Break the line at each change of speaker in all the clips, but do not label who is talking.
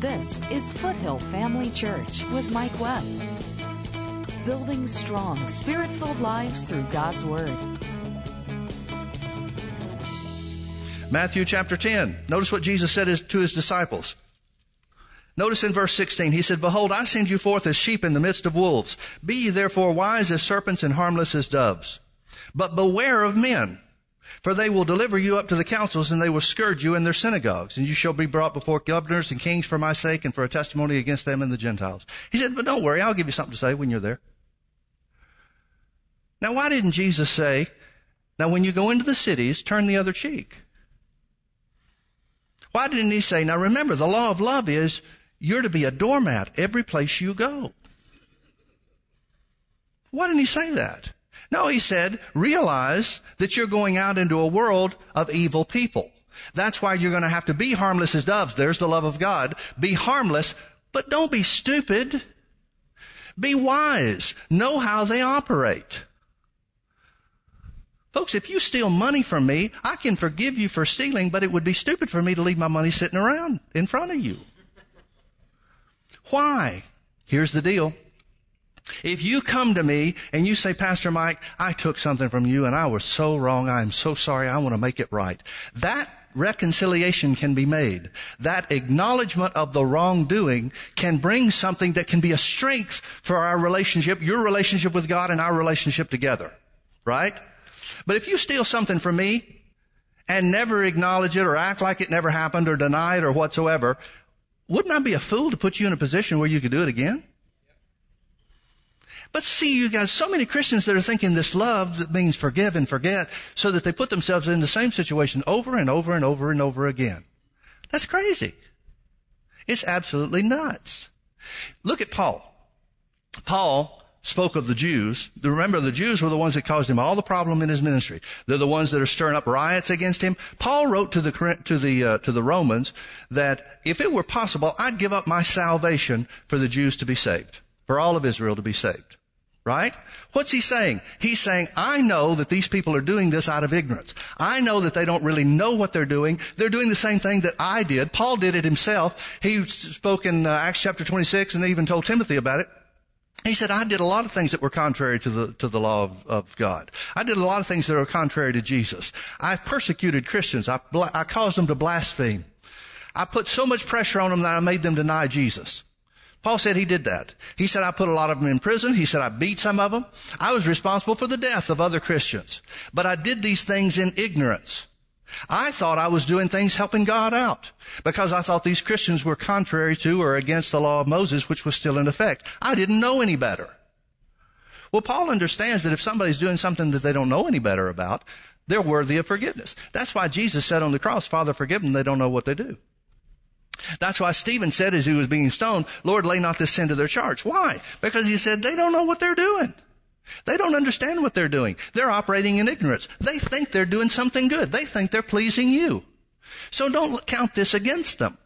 This is Foothill Family Church with Mike Webb. Building strong, spirit filled lives through God's Word.
Matthew chapter 10. Notice what Jesus said to his disciples. Notice in verse 16, he said, Behold, I send you forth as sheep in the midst of wolves. Be ye therefore wise as serpents and harmless as doves. But beware of men, for they will deliver you up to the councils and they will scourge you in their synagogues. And you shall be brought before governors and kings for my sake and for a testimony against them and the Gentiles. He said, but don't worry, I'll give you something to say when you're there. Now why didn't Jesus say, now when you go into the cities, turn the other cheek? Why didn't he say, now remember, the law of love is you're to be a doormat every place you go. Why didn't he say that? No, he said, realize that you're going out into a world of evil people. That's why you're going to have to be harmless as doves. There's the love of God. Be harmless, but don't be stupid. Be wise. Know how they operate. Folks, if you steal money from me, I can forgive you for stealing, but it would be stupid for me to leave my money sitting around in front of you. Why? Here's the deal. If you come to me and you say, Pastor Mike, I took something from you and I was so wrong. I'm so sorry. I want to make it right. That reconciliation can be made. That acknowledgement of the wrongdoing can bring something that can be a strength for our relationship, your relationship with God and our relationship together. Right? But if you steal something from me and never acknowledge it or act like it never happened or deny it or whatsoever, wouldn't I be a fool to put you in a position where you could do it again? But see, you guys, so many Christians that are thinking this love that means forgive and forget so that they put themselves in the same situation over and over and over and over again. That's crazy. It's absolutely nuts. Look at Paul. Paul spoke of the Jews. Remember, the Jews were the ones that caused him all the problem in his ministry. They're the ones that are stirring up riots against him. Paul wrote to the to the uh, to the Romans that if it were possible, I'd give up my salvation for the Jews to be saved, for all of Israel to be saved. Right? What's he saying? He's saying, I know that these people are doing this out of ignorance. I know that they don't really know what they're doing. They're doing the same thing that I did. Paul did it himself. He spoke in uh, Acts chapter 26 and they even told Timothy about it. He said, I did a lot of things that were contrary to the, to the law of, of, God. I did a lot of things that were contrary to Jesus. I persecuted Christians. I, I caused them to blaspheme. I put so much pressure on them that I made them deny Jesus. Paul said he did that. He said I put a lot of them in prison. He said I beat some of them. I was responsible for the death of other Christians. But I did these things in ignorance. I thought I was doing things helping God out because I thought these Christians were contrary to or against the law of Moses, which was still in effect. I didn't know any better. Well, Paul understands that if somebody's doing something that they don't know any better about, they're worthy of forgiveness. That's why Jesus said on the cross, Father, forgive them. They don't know what they do. That's why Stephen said as he was being stoned, Lord, lay not this sin to their charge. Why? Because he said they don't know what they're doing. They don't understand what they're doing. They're operating in ignorance. They think they're doing something good. They think they're pleasing you. So don't count this against them.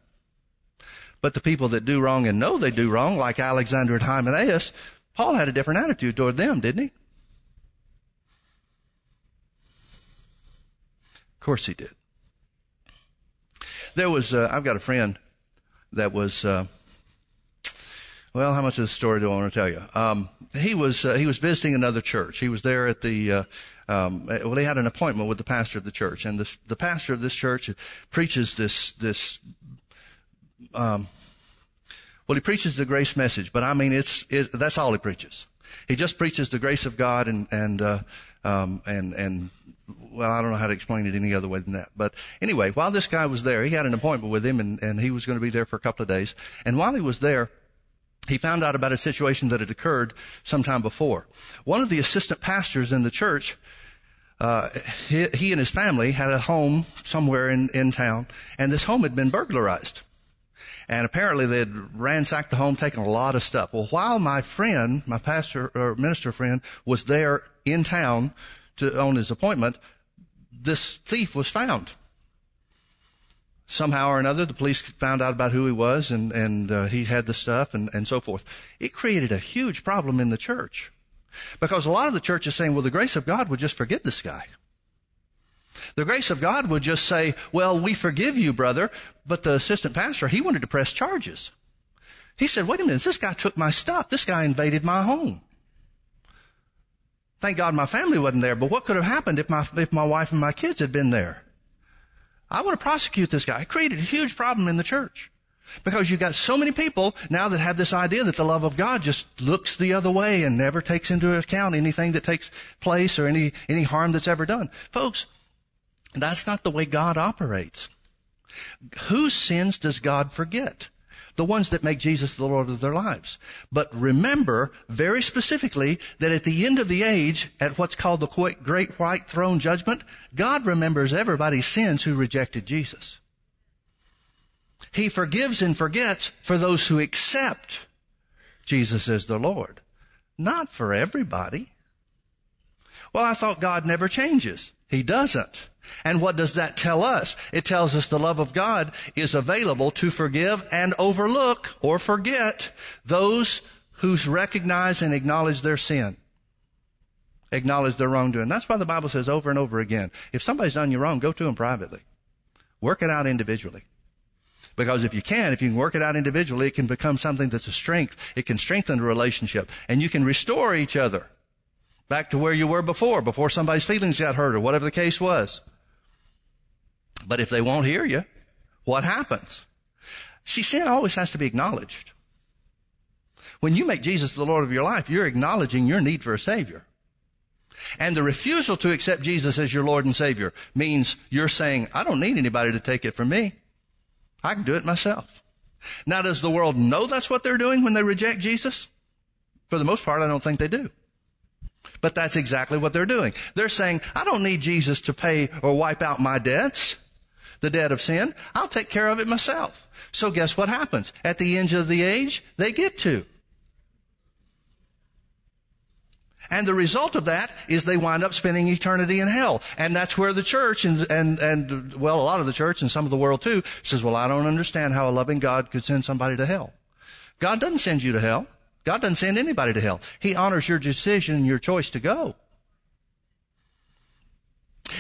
But the people that do wrong and know they do wrong, like Alexander and Hymenaeus, Paul had a different attitude toward them, didn't he? Of course he did. There was, uh, I've got a friend that was, uh, well, how much of the story do I want to tell you? Um, he was uh, he was visiting another church. He was there at the uh, um, well, he had an appointment with the pastor of the church, and the the pastor of this church preaches this this. Um, well, he preaches the grace message, but I mean, it's, it's that's all he preaches. He just preaches the grace of God and and uh, um, and and well, I don't know how to explain it any other way than that. But anyway, while this guy was there, he had an appointment with him, and and he was going to be there for a couple of days. And while he was there he found out about a situation that had occurred sometime before. One of the assistant pastors in the church, uh, he, he, and his family had a home somewhere in, in town, and this home had been burglarized. And apparently they had ransacked the home, taken a lot of stuff. Well, while my friend, my pastor or minister friend, was there in town to on his appointment, this thief was found somehow or another, the police found out about who he was and, and uh, he had the stuff and, and so forth. It created a huge problem in the church. Because a lot of the church is saying, well, the grace of God would just forgive this guy. The grace of God would just say, well, we forgive you, brother. But the assistant pastor, he wanted to press charges. He said, wait a minute, this guy took my stuff. This guy invaded my home. Thank God my family wasn't there, but what could have happened if my, if my wife and my kids had been there? I want to prosecute this guy. It created a huge problem in the church. Because you've got so many people now that have this idea that the love of God just looks the other way and never takes into account anything that takes place or any, any harm that's ever done. Folks, that's not the way God operates. Whose sins does God forget? The ones that make Jesus the Lord of their lives. But remember very specifically that at the end of the age, at what's called the great white throne judgment, God remembers everybody's sins who rejected Jesus. He forgives and forgets for those who accept Jesus as the Lord. Not for everybody. Well, I thought God never changes. He doesn't. And what does that tell us? It tells us the love of God is available to forgive and overlook or forget those who recognize and acknowledge their sin. Acknowledge their wrongdoing. That's why the Bible says over and over again, if somebody's done you wrong, go to them privately. Work it out individually. Because if you can, if you can work it out individually, it can become something that's a strength. It can strengthen the relationship and you can restore each other back to where you were before, before somebody's feelings got hurt or whatever the case was. But if they won't hear you, what happens? See, sin always has to be acknowledged. When you make Jesus the Lord of your life, you're acknowledging your need for a Savior. And the refusal to accept Jesus as your Lord and Savior means you're saying, I don't need anybody to take it from me. I can do it myself. Now, does the world know that's what they're doing when they reject Jesus? For the most part, I don't think they do. But that's exactly what they're doing. They're saying, I don't need Jesus to pay or wipe out my debts the debt of sin. I'll take care of it myself. So guess what happens? At the end of the age, they get to. And the result of that is they wind up spending eternity in hell. And that's where the church and, and, and, well, a lot of the church and some of the world too says, well, I don't understand how a loving God could send somebody to hell. God doesn't send you to hell. God doesn't send anybody to hell. He honors your decision and your choice to go.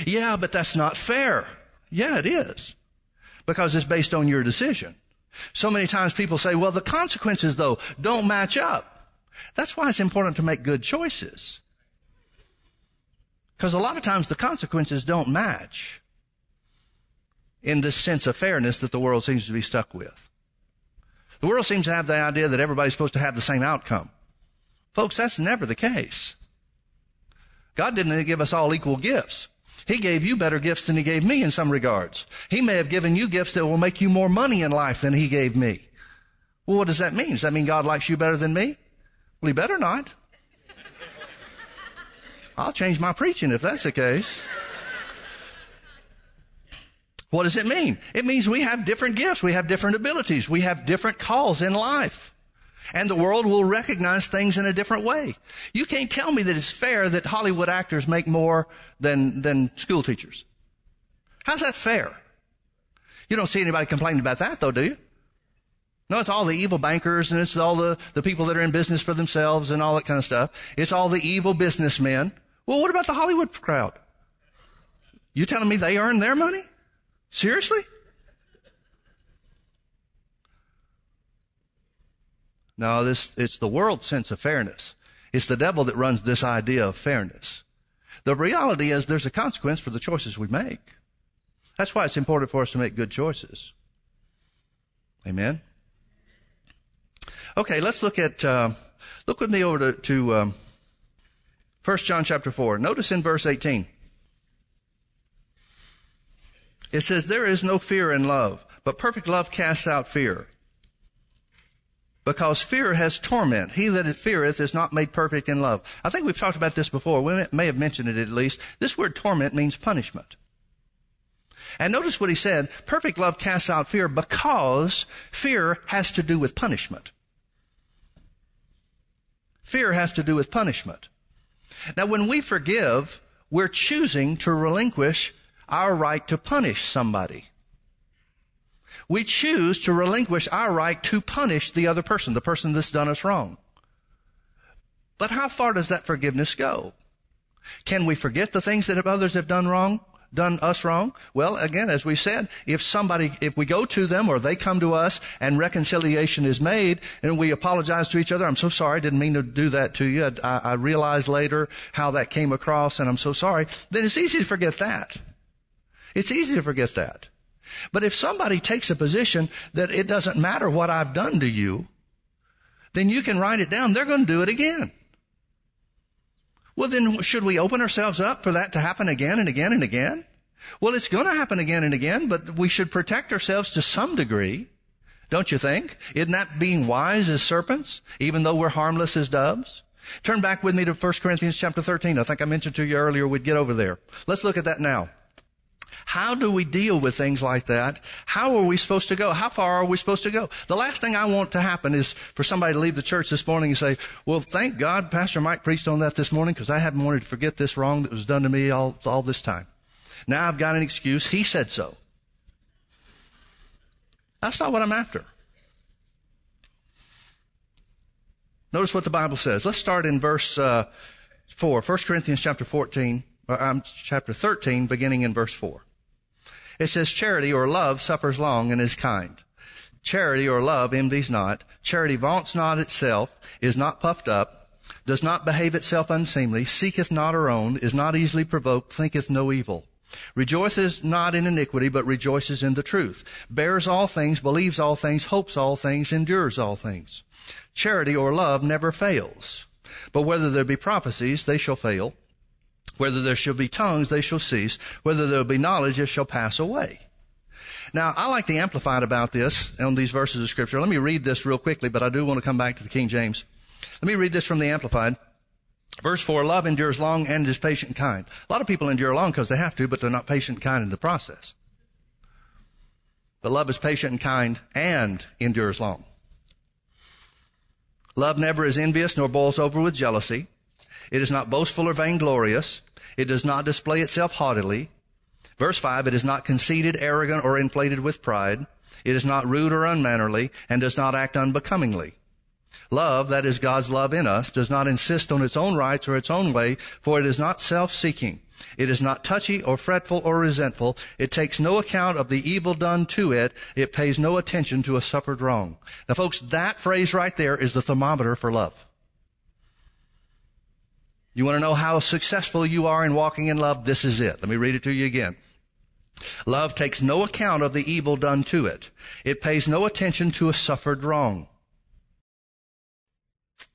Yeah, but that's not fair. Yeah, it is. Because it's based on your decision. So many times people say, well, the consequences though don't match up. That's why it's important to make good choices. Because a lot of times the consequences don't match in this sense of fairness that the world seems to be stuck with. The world seems to have the idea that everybody's supposed to have the same outcome. Folks, that's never the case. God didn't give us all equal gifts. He gave you better gifts than he gave me in some regards. He may have given you gifts that will make you more money in life than he gave me. Well, what does that mean? Does that mean God likes you better than me? Well, he better not. I'll change my preaching if that's the case. What does it mean? It means we have different gifts. We have different abilities. We have different calls in life. And the world will recognize things in a different way. You can't tell me that it's fair that Hollywood actors make more than, than school teachers. How's that fair? You don't see anybody complaining about that though, do you? No, it's all the evil bankers and it's all the, the people that are in business for themselves and all that kind of stuff. It's all the evil businessmen. Well, what about the Hollywood crowd? You telling me they earn their money? Seriously? No, this, it's the world's sense of fairness. It's the devil that runs this idea of fairness. The reality is there's a consequence for the choices we make. That's why it's important for us to make good choices. Amen. Okay, let's look at uh, look with me over to, to um, 1 John chapter 4. Notice in verse 18. It says, There is no fear in love, but perfect love casts out fear because fear has torment. He that feareth is not made perfect in love. I think we've talked about this before. We may have mentioned it at least. This word torment means punishment. And notice what he said. Perfect love casts out fear because fear has to do with punishment. Fear has to do with punishment. Now when we forgive, we're choosing to relinquish our right to punish somebody we choose to relinquish our right to punish the other person, the person that's done us wrong. But how far does that forgiveness go? Can we forget the things that others have done wrong? done us wrong? Well, again, as we said, if somebody, if we go to them or they come to us and reconciliation is made and we apologize to each other, I'm so sorry, I didn't mean to do that to you. I, I realized later how that came across and I'm so sorry. Then it's easy to forget that. It's easy to forget that. But if somebody takes a position that it doesn't matter what I've done to you, then you can write it down. They're going to do it again. Well, then should we open ourselves up for that to happen again and again and again? Well, it's going to happen again and again, but we should protect ourselves to some degree. Don't you think? Isn't that being wise as serpents, even though we're harmless as doves? Turn back with me to 1 Corinthians chapter 13. I think I mentioned to you earlier we'd get over there. Let's look at that now. How do we deal with things like that? How are we supposed to go? How far are we supposed to go? The last thing I want to happen is for somebody to leave the church this morning and say, well, thank God Pastor Mike preached on that this morning because I haven't wanted to forget this wrong that was done to me all, all this time. Now I've got an excuse. He said so. That's not what I'm after. Notice what the Bible says. Let's start in verse uh, 4, 1 Corinthians chapter 14, or, um, chapter 13, beginning in verse 4. It says, charity or love suffers long and is kind. Charity or love envies not. Charity vaunts not itself, is not puffed up, does not behave itself unseemly, seeketh not her own, is not easily provoked, thinketh no evil. Rejoices not in iniquity, but rejoices in the truth. Bears all things, believes all things, hopes all things, endures all things. Charity or love never fails. But whether there be prophecies, they shall fail. Whether there shall be tongues, they shall cease. Whether there be knowledge, it shall pass away. Now, I like the Amplified about this on these verses of Scripture. Let me read this real quickly, but I do want to come back to the King James. Let me read this from the Amplified. Verse 4, love endures long and is patient and kind. A lot of people endure long because they have to, but they're not patient and kind in the process. But love is patient and kind and endures long. Love never is envious nor boils over with jealousy. It is not boastful or vainglorious. It does not display itself haughtily. Verse 5, it is not conceited, arrogant, or inflated with pride. It is not rude or unmannerly, and does not act unbecomingly. Love, that is God's love in us, does not insist on its own rights or its own way, for it is not self-seeking. It is not touchy or fretful or resentful. It takes no account of the evil done to it. It pays no attention to a suffered wrong. Now folks, that phrase right there is the thermometer for love. You want to know how successful you are in walking in love? This is it. Let me read it to you again. Love takes no account of the evil done to it. It pays no attention to a suffered wrong.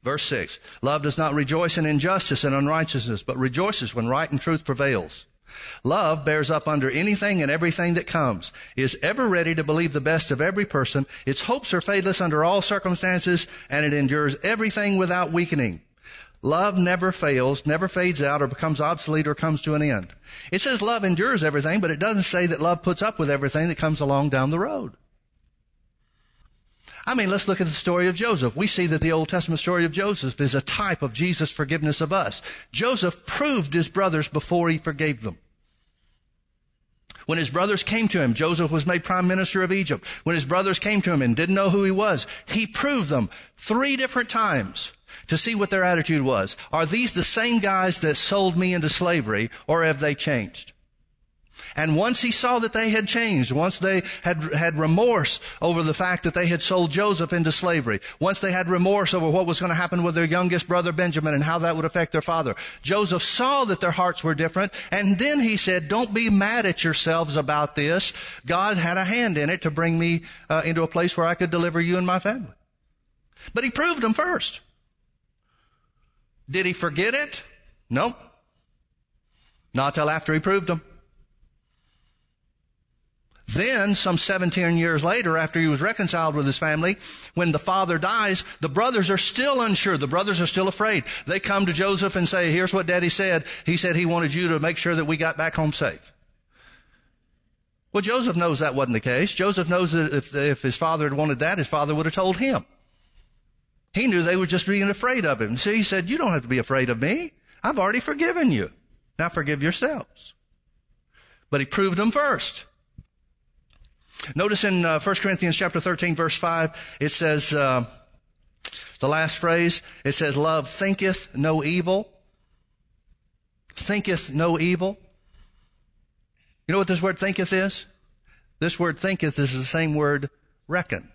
Verse 6. Love does not rejoice in injustice and unrighteousness, but rejoices when right and truth prevails. Love bears up under anything and everything that comes, is ever ready to believe the best of every person, its hopes are faithless under all circumstances, and it endures everything without weakening. Love never fails, never fades out or becomes obsolete or comes to an end. It says love endures everything, but it doesn't say that love puts up with everything that comes along down the road. I mean, let's look at the story of Joseph. We see that the Old Testament story of Joseph is a type of Jesus' forgiveness of us. Joseph proved his brothers before he forgave them. When his brothers came to him, Joseph was made prime minister of Egypt. When his brothers came to him and didn't know who he was, he proved them three different times to see what their attitude was. Are these the same guys that sold me into slavery or have they changed? And once he saw that they had changed, once they had, had remorse over the fact that they had sold Joseph into slavery, once they had remorse over what was going to happen with their youngest brother Benjamin and how that would affect their father, Joseph saw that their hearts were different, and then he said, don't be mad at yourselves about this. God had a hand in it to bring me uh, into a place where I could deliver you and my family. But he proved them first. Did he forget it? No. Nope. Not till after he proved them. Then, some 17 years later, after he was reconciled with his family, when the father dies, the brothers are still unsure. The brothers are still afraid. They come to Joseph and say, here's what daddy said. He said he wanted you to make sure that we got back home safe. Well, Joseph knows that wasn't the case. Joseph knows that if, if his father had wanted that, his father would have told him. He knew they were just being afraid of him. So he said, you don't have to be afraid of me. I've already forgiven you. Now forgive yourselves. But he proved them first. Notice in uh, 1 Corinthians chapter 13 verse 5, it says, uh, the last phrase, it says, love thinketh no evil. Thinketh no evil. You know what this word thinketh is? This word thinketh is the same word reckon.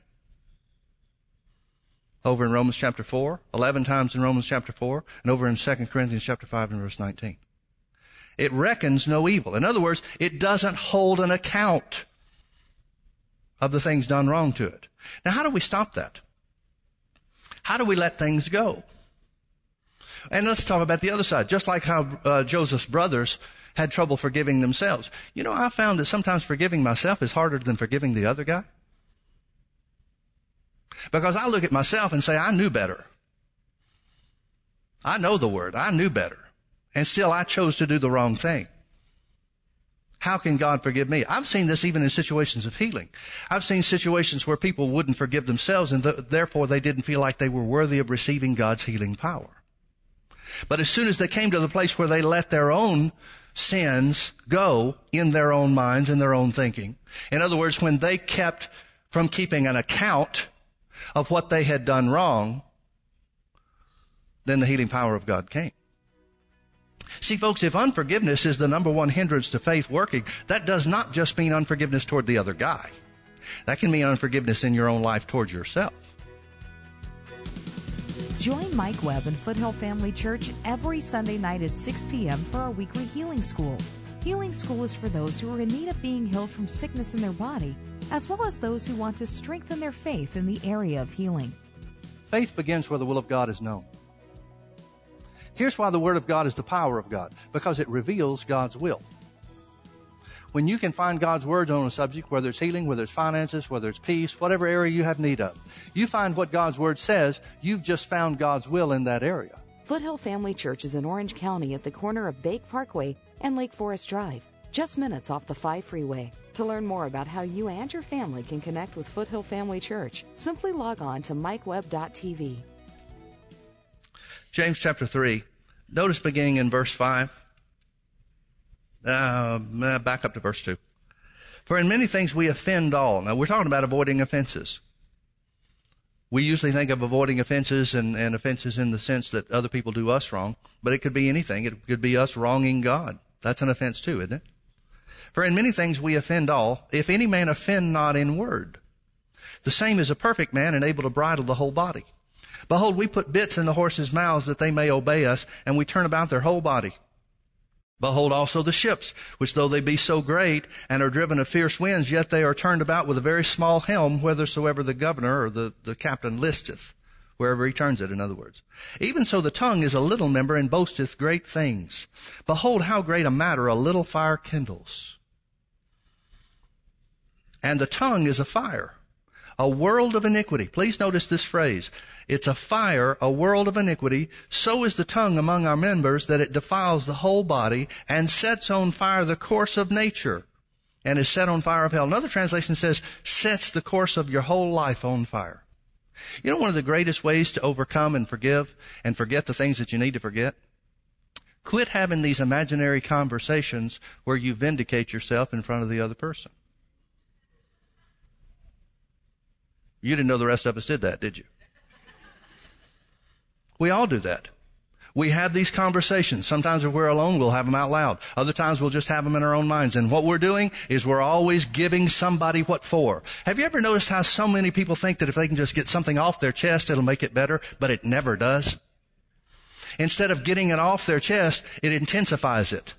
Over in Romans chapter 4, 11 times in Romans chapter 4, and over in 2 Corinthians chapter 5 and verse 19. It reckons no evil. In other words, it doesn't hold an account of the things done wrong to it. Now, how do we stop that? How do we let things go? And let's talk about the other side. Just like how uh, Joseph's brothers had trouble forgiving themselves. You know, I found that sometimes forgiving myself is harder than forgiving the other guy. Because I look at myself and say, I knew better. I know the word. I knew better. And still I chose to do the wrong thing. How can God forgive me? I've seen this even in situations of healing. I've seen situations where people wouldn't forgive themselves and th- therefore they didn't feel like they were worthy of receiving God's healing power. But as soon as they came to the place where they let their own sins go in their own minds, in their own thinking, in other words, when they kept from keeping an account of what they had done wrong, then the healing power of God came. See, folks, if unforgiveness is the number one hindrance to faith working, that does not just mean unforgiveness toward the other guy. That can mean unforgiveness in your own life towards yourself.
Join Mike Webb and Foothill Family Church every Sunday night at 6 p.m. for our weekly healing school. Healing School is for those who are in need of being healed from sickness in their body, as well as those who want to strengthen their faith in the area of healing.
Faith begins where the will of God is known. Here's why the Word of God is the power of God, because it reveals God's will. When you can find God's words on a subject, whether it's healing, whether it's finances, whether it's peace, whatever area you have need of, you find what God's Word says, you've just found God's will in that area.
Foothill Family Church is in Orange County at the corner of Bake Parkway and Lake Forest Drive, just minutes off the 5 freeway. To learn more about how you and your family can connect with Foothill Family Church, simply log on to mikewebb.tv.
James chapter 3. Notice beginning in verse 5. Uh, back up to verse 2. For in many things we offend all. Now we're talking about avoiding offenses. We usually think of avoiding offenses and, and offenses in the sense that other people do us wrong, but it could be anything. It could be us wronging God. That's an offense too, isn't it? For in many things we offend all, if any man offend not in word. The same is a perfect man and able to bridle the whole body. Behold, we put bits in the horses' mouths that they may obey us, and we turn about their whole body. Behold also the ships, which though they be so great and are driven of fierce winds, yet they are turned about with a very small helm, whithersoever the governor or the, the captain listeth, wherever he turns it, in other words. Even so the tongue is a little member and boasteth great things. Behold how great a matter a little fire kindles. And the tongue is a fire, a world of iniquity. Please notice this phrase. It's a fire, a world of iniquity. So is the tongue among our members that it defiles the whole body and sets on fire the course of nature and is set on fire of hell. Another translation says, sets the course of your whole life on fire. You know one of the greatest ways to overcome and forgive and forget the things that you need to forget? Quit having these imaginary conversations where you vindicate yourself in front of the other person. You didn't know the rest of us did that, did you? We all do that. We have these conversations. Sometimes if we're alone, we'll have them out loud. Other times we'll just have them in our own minds. And what we're doing is we're always giving somebody what for. Have you ever noticed how so many people think that if they can just get something off their chest, it'll make it better, but it never does? Instead of getting it off their chest, it intensifies it.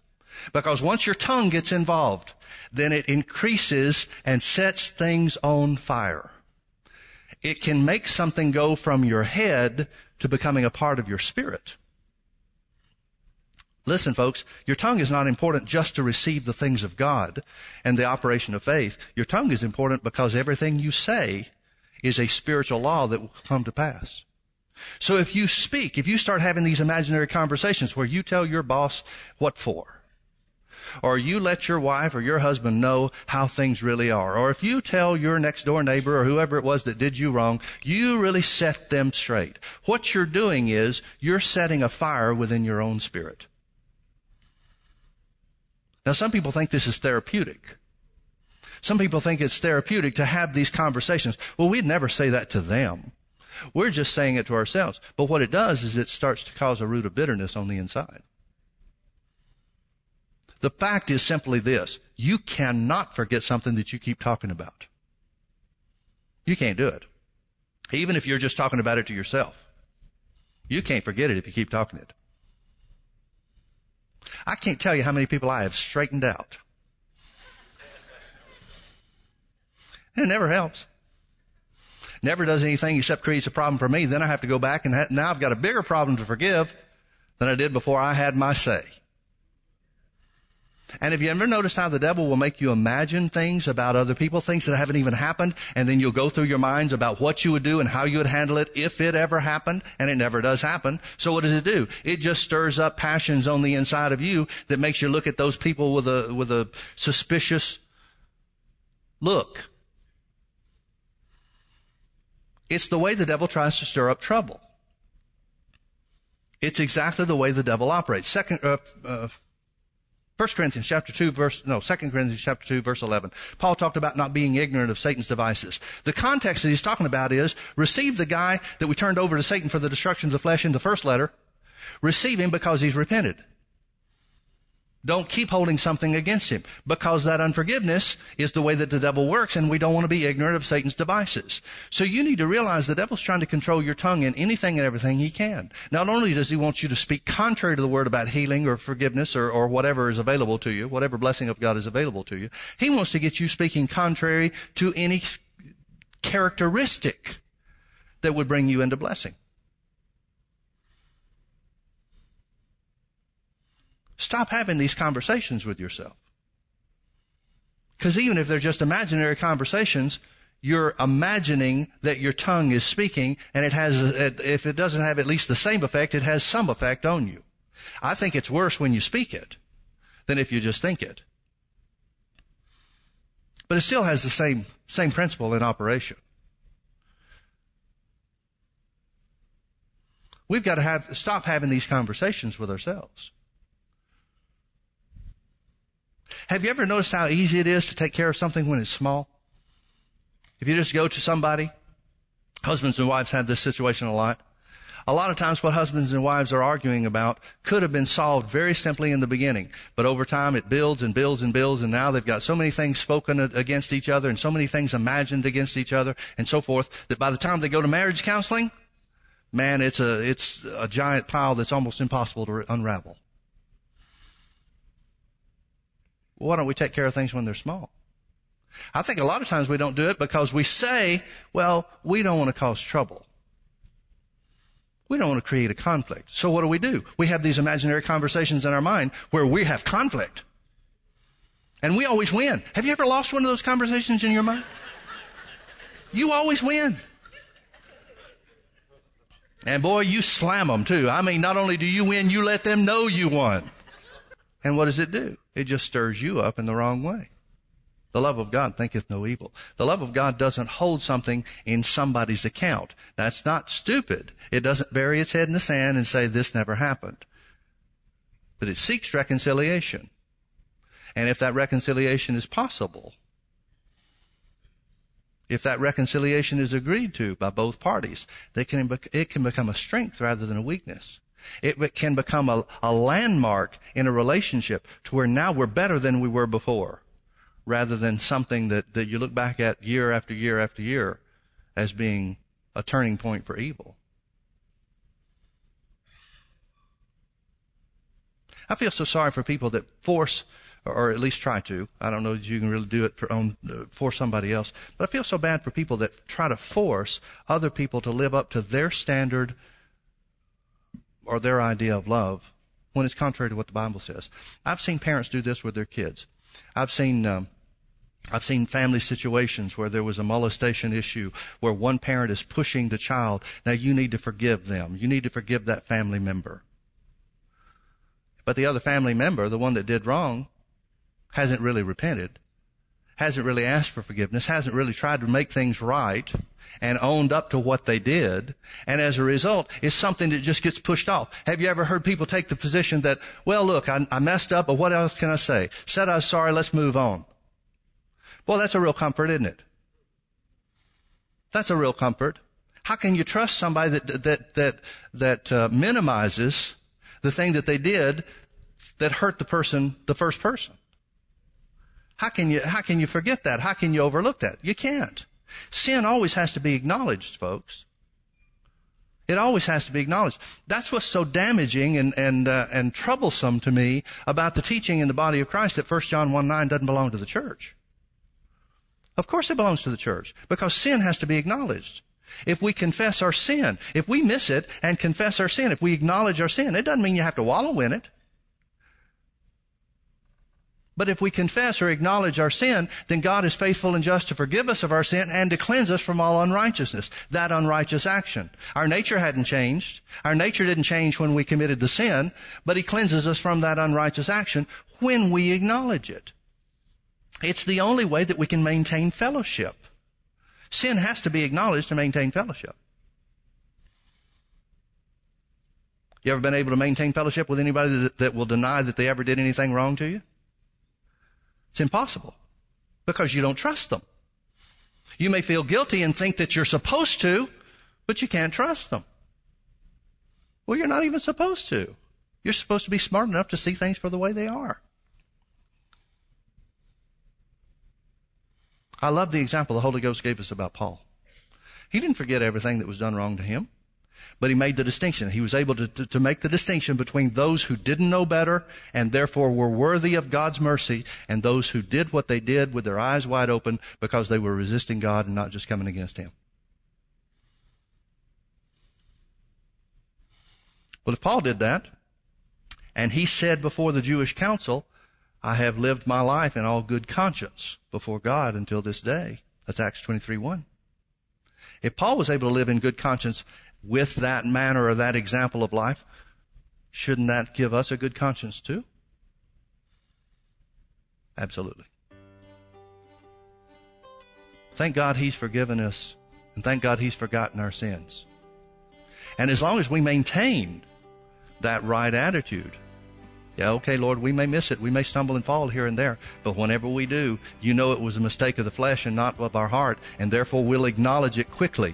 Because once your tongue gets involved, then it increases and sets things on fire. It can make something go from your head to becoming a part of your spirit. Listen, folks, your tongue is not important just to receive the things of God and the operation of faith. Your tongue is important because everything you say is a spiritual law that will come to pass. So if you speak, if you start having these imaginary conversations where you tell your boss what for, or you let your wife or your husband know how things really are, or if you tell your next door neighbor or whoever it was that did you wrong, you really set them straight. What you're doing is you're setting a fire within your own spirit. Now some people think this is therapeutic. Some people think it's therapeutic to have these conversations. Well, we'd never say that to them. We're just saying it to ourselves. But what it does is it starts to cause a root of bitterness on the inside. The fact is simply this. you cannot forget something that you keep talking about. You can't do it. Even if you're just talking about it to yourself. You can't forget it if you keep talking it. I can't tell you how many people I have straightened out. It never helps. Never does anything except creates a problem for me. Then I have to go back and ha- now I've got a bigger problem to forgive than I did before I had my say. And have you ever noticed how the devil will make you imagine things about other people, things that haven't even happened, and then you'll go through your minds about what you would do and how you would handle it if it ever happened, and it never does happen. So what does it do? It just stirs up passions on the inside of you that makes you look at those people with a, with a suspicious look. It's the way the devil tries to stir up trouble. It's exactly the way the devil operates. Second, uh, uh, 1 Corinthians chapter 2 verse, no, 2 Corinthians chapter 2 verse 11. Paul talked about not being ignorant of Satan's devices. The context that he's talking about is, receive the guy that we turned over to Satan for the destruction of flesh in the first letter. Receive him because he's repented. Don't keep holding something against him because that unforgiveness is the way that the devil works and we don't want to be ignorant of Satan's devices. So you need to realize the devil's trying to control your tongue in anything and everything he can. Not only does he want you to speak contrary to the word about healing or forgiveness or, or whatever is available to you, whatever blessing of God is available to you, he wants to get you speaking contrary to any characteristic that would bring you into blessing. Stop having these conversations with yourself. Because even if they're just imaginary conversations, you're imagining that your tongue is speaking and it has, if it doesn't have at least the same effect, it has some effect on you. I think it's worse when you speak it than if you just think it. But it still has the same, same principle in operation. We've got to have, stop having these conversations with ourselves. Have you ever noticed how easy it is to take care of something when it's small? If you just go to somebody, husbands and wives have this situation a lot. A lot of times what husbands and wives are arguing about could have been solved very simply in the beginning, but over time it builds and builds and builds and now they've got so many things spoken against each other and so many things imagined against each other and so forth that by the time they go to marriage counseling, man, it's a, it's a giant pile that's almost impossible to unravel. Well, why don't we take care of things when they're small? I think a lot of times we don't do it because we say, well, we don't want to cause trouble. We don't want to create a conflict. So what do we do? We have these imaginary conversations in our mind where we have conflict. And we always win. Have you ever lost one of those conversations in your mind? You always win. And boy, you slam them too. I mean, not only do you win, you let them know you won. And what does it do? It just stirs you up in the wrong way. The love of God thinketh no evil. The love of God doesn't hold something in somebody's account. That's not stupid. It doesn't bury its head in the sand and say this never happened. But it seeks reconciliation. And if that reconciliation is possible, if that reconciliation is agreed to by both parties, can, it can become a strength rather than a weakness. It can become a, a landmark in a relationship to where now we're better than we were before rather than something that, that you look back at year after year after year as being a turning point for evil. I feel so sorry for people that force, or at least try to. I don't know that you can really do it for own, for somebody else, but I feel so bad for people that try to force other people to live up to their standard or their idea of love when it's contrary to what the Bible says. I've seen parents do this with their kids. I've seen um, I've seen family situations where there was a molestation issue where one parent is pushing the child. Now you need to forgive them. You need to forgive that family member. But the other family member, the one that did wrong, hasn't really repented, hasn't really asked for forgiveness, hasn't really tried to make things right and owned up to what they did. And as a result, it's something that just gets pushed off. Have you ever heard people take the position that, well, look, I, I messed up, but what else can I say? Said I was sorry, let's move on. Well, that's a real comfort, isn't it? That's a real comfort. How can you trust somebody that, that, that, that uh, minimizes the thing that they did that hurt the person, the first person? How can you, how can you forget that? How can you overlook that? You can't. Sin always has to be acknowledged, folks. It always has to be acknowledged. That's what's so damaging and and uh, and troublesome to me about the teaching in the body of Christ that 1 John 1 9 doesn't belong to the church. Of course it belongs to the church because sin has to be acknowledged. If we confess our sin, if we miss it and confess our sin, if we acknowledge our sin, it doesn't mean you have to wallow in it. But if we confess or acknowledge our sin, then God is faithful and just to forgive us of our sin and to cleanse us from all unrighteousness, that unrighteous action. Our nature hadn't changed. Our nature didn't change when we committed the sin, but He cleanses us from that unrighteous action when we acknowledge it. It's the only way that we can maintain fellowship. Sin has to be acknowledged to maintain fellowship. You ever been able to maintain fellowship with anybody that, that will deny that they ever did anything wrong to you? It's impossible because you don't trust them. You may feel guilty and think that you're supposed to, but you can't trust them. Well, you're not even supposed to. You're supposed to be smart enough to see things for the way they are. I love the example the Holy Ghost gave us about Paul. He didn't forget everything that was done wrong to him. But he made the distinction. He was able to, to, to, make the distinction between those who didn't know better and therefore were worthy of God's mercy and those who did what they did with their eyes wide open because they were resisting God and not just coming against Him. Well, if Paul did that, and he said before the Jewish council, I have lived my life in all good conscience before God until this day. That's Acts 23 1. If Paul was able to live in good conscience with that manner or that example of life, shouldn't that give us a good conscience too? Absolutely. Thank God He's forgiven us, and thank God He's forgotten our sins. And as long as we maintain that right attitude, yeah, okay, Lord, we may miss it. We may stumble and fall here and there. But whenever we do, you know it was a mistake of the flesh and not of our heart, and therefore we'll acknowledge it quickly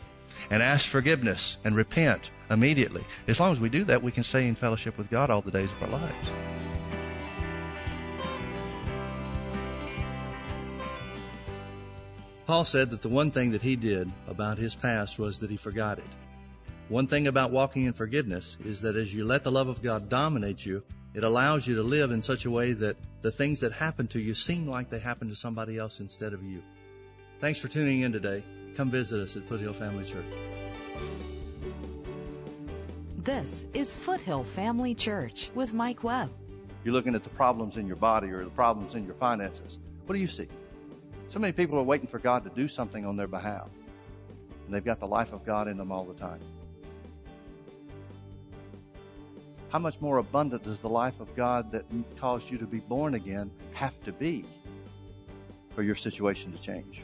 and ask forgiveness and repent immediately. As long as we do that, we can stay in fellowship with God all the days of our lives. Paul said that the one thing that he did about his past was that he forgot it. One thing about walking in forgiveness is that as you let the love of God dominate you, it allows you to live in such a way that the things that happen to you seem like they happen to somebody else instead of you. Thanks for tuning in today come visit us at Foothill Family Church.
This is Foothill Family Church with Mike Webb.
You're looking at the problems in your body or the problems in your finances. What do you see? So many people are waiting for God to do something on their behalf, and they've got the life of God in them all the time. How much more abundant does the life of God that caused you to be born again have to be for your situation to change?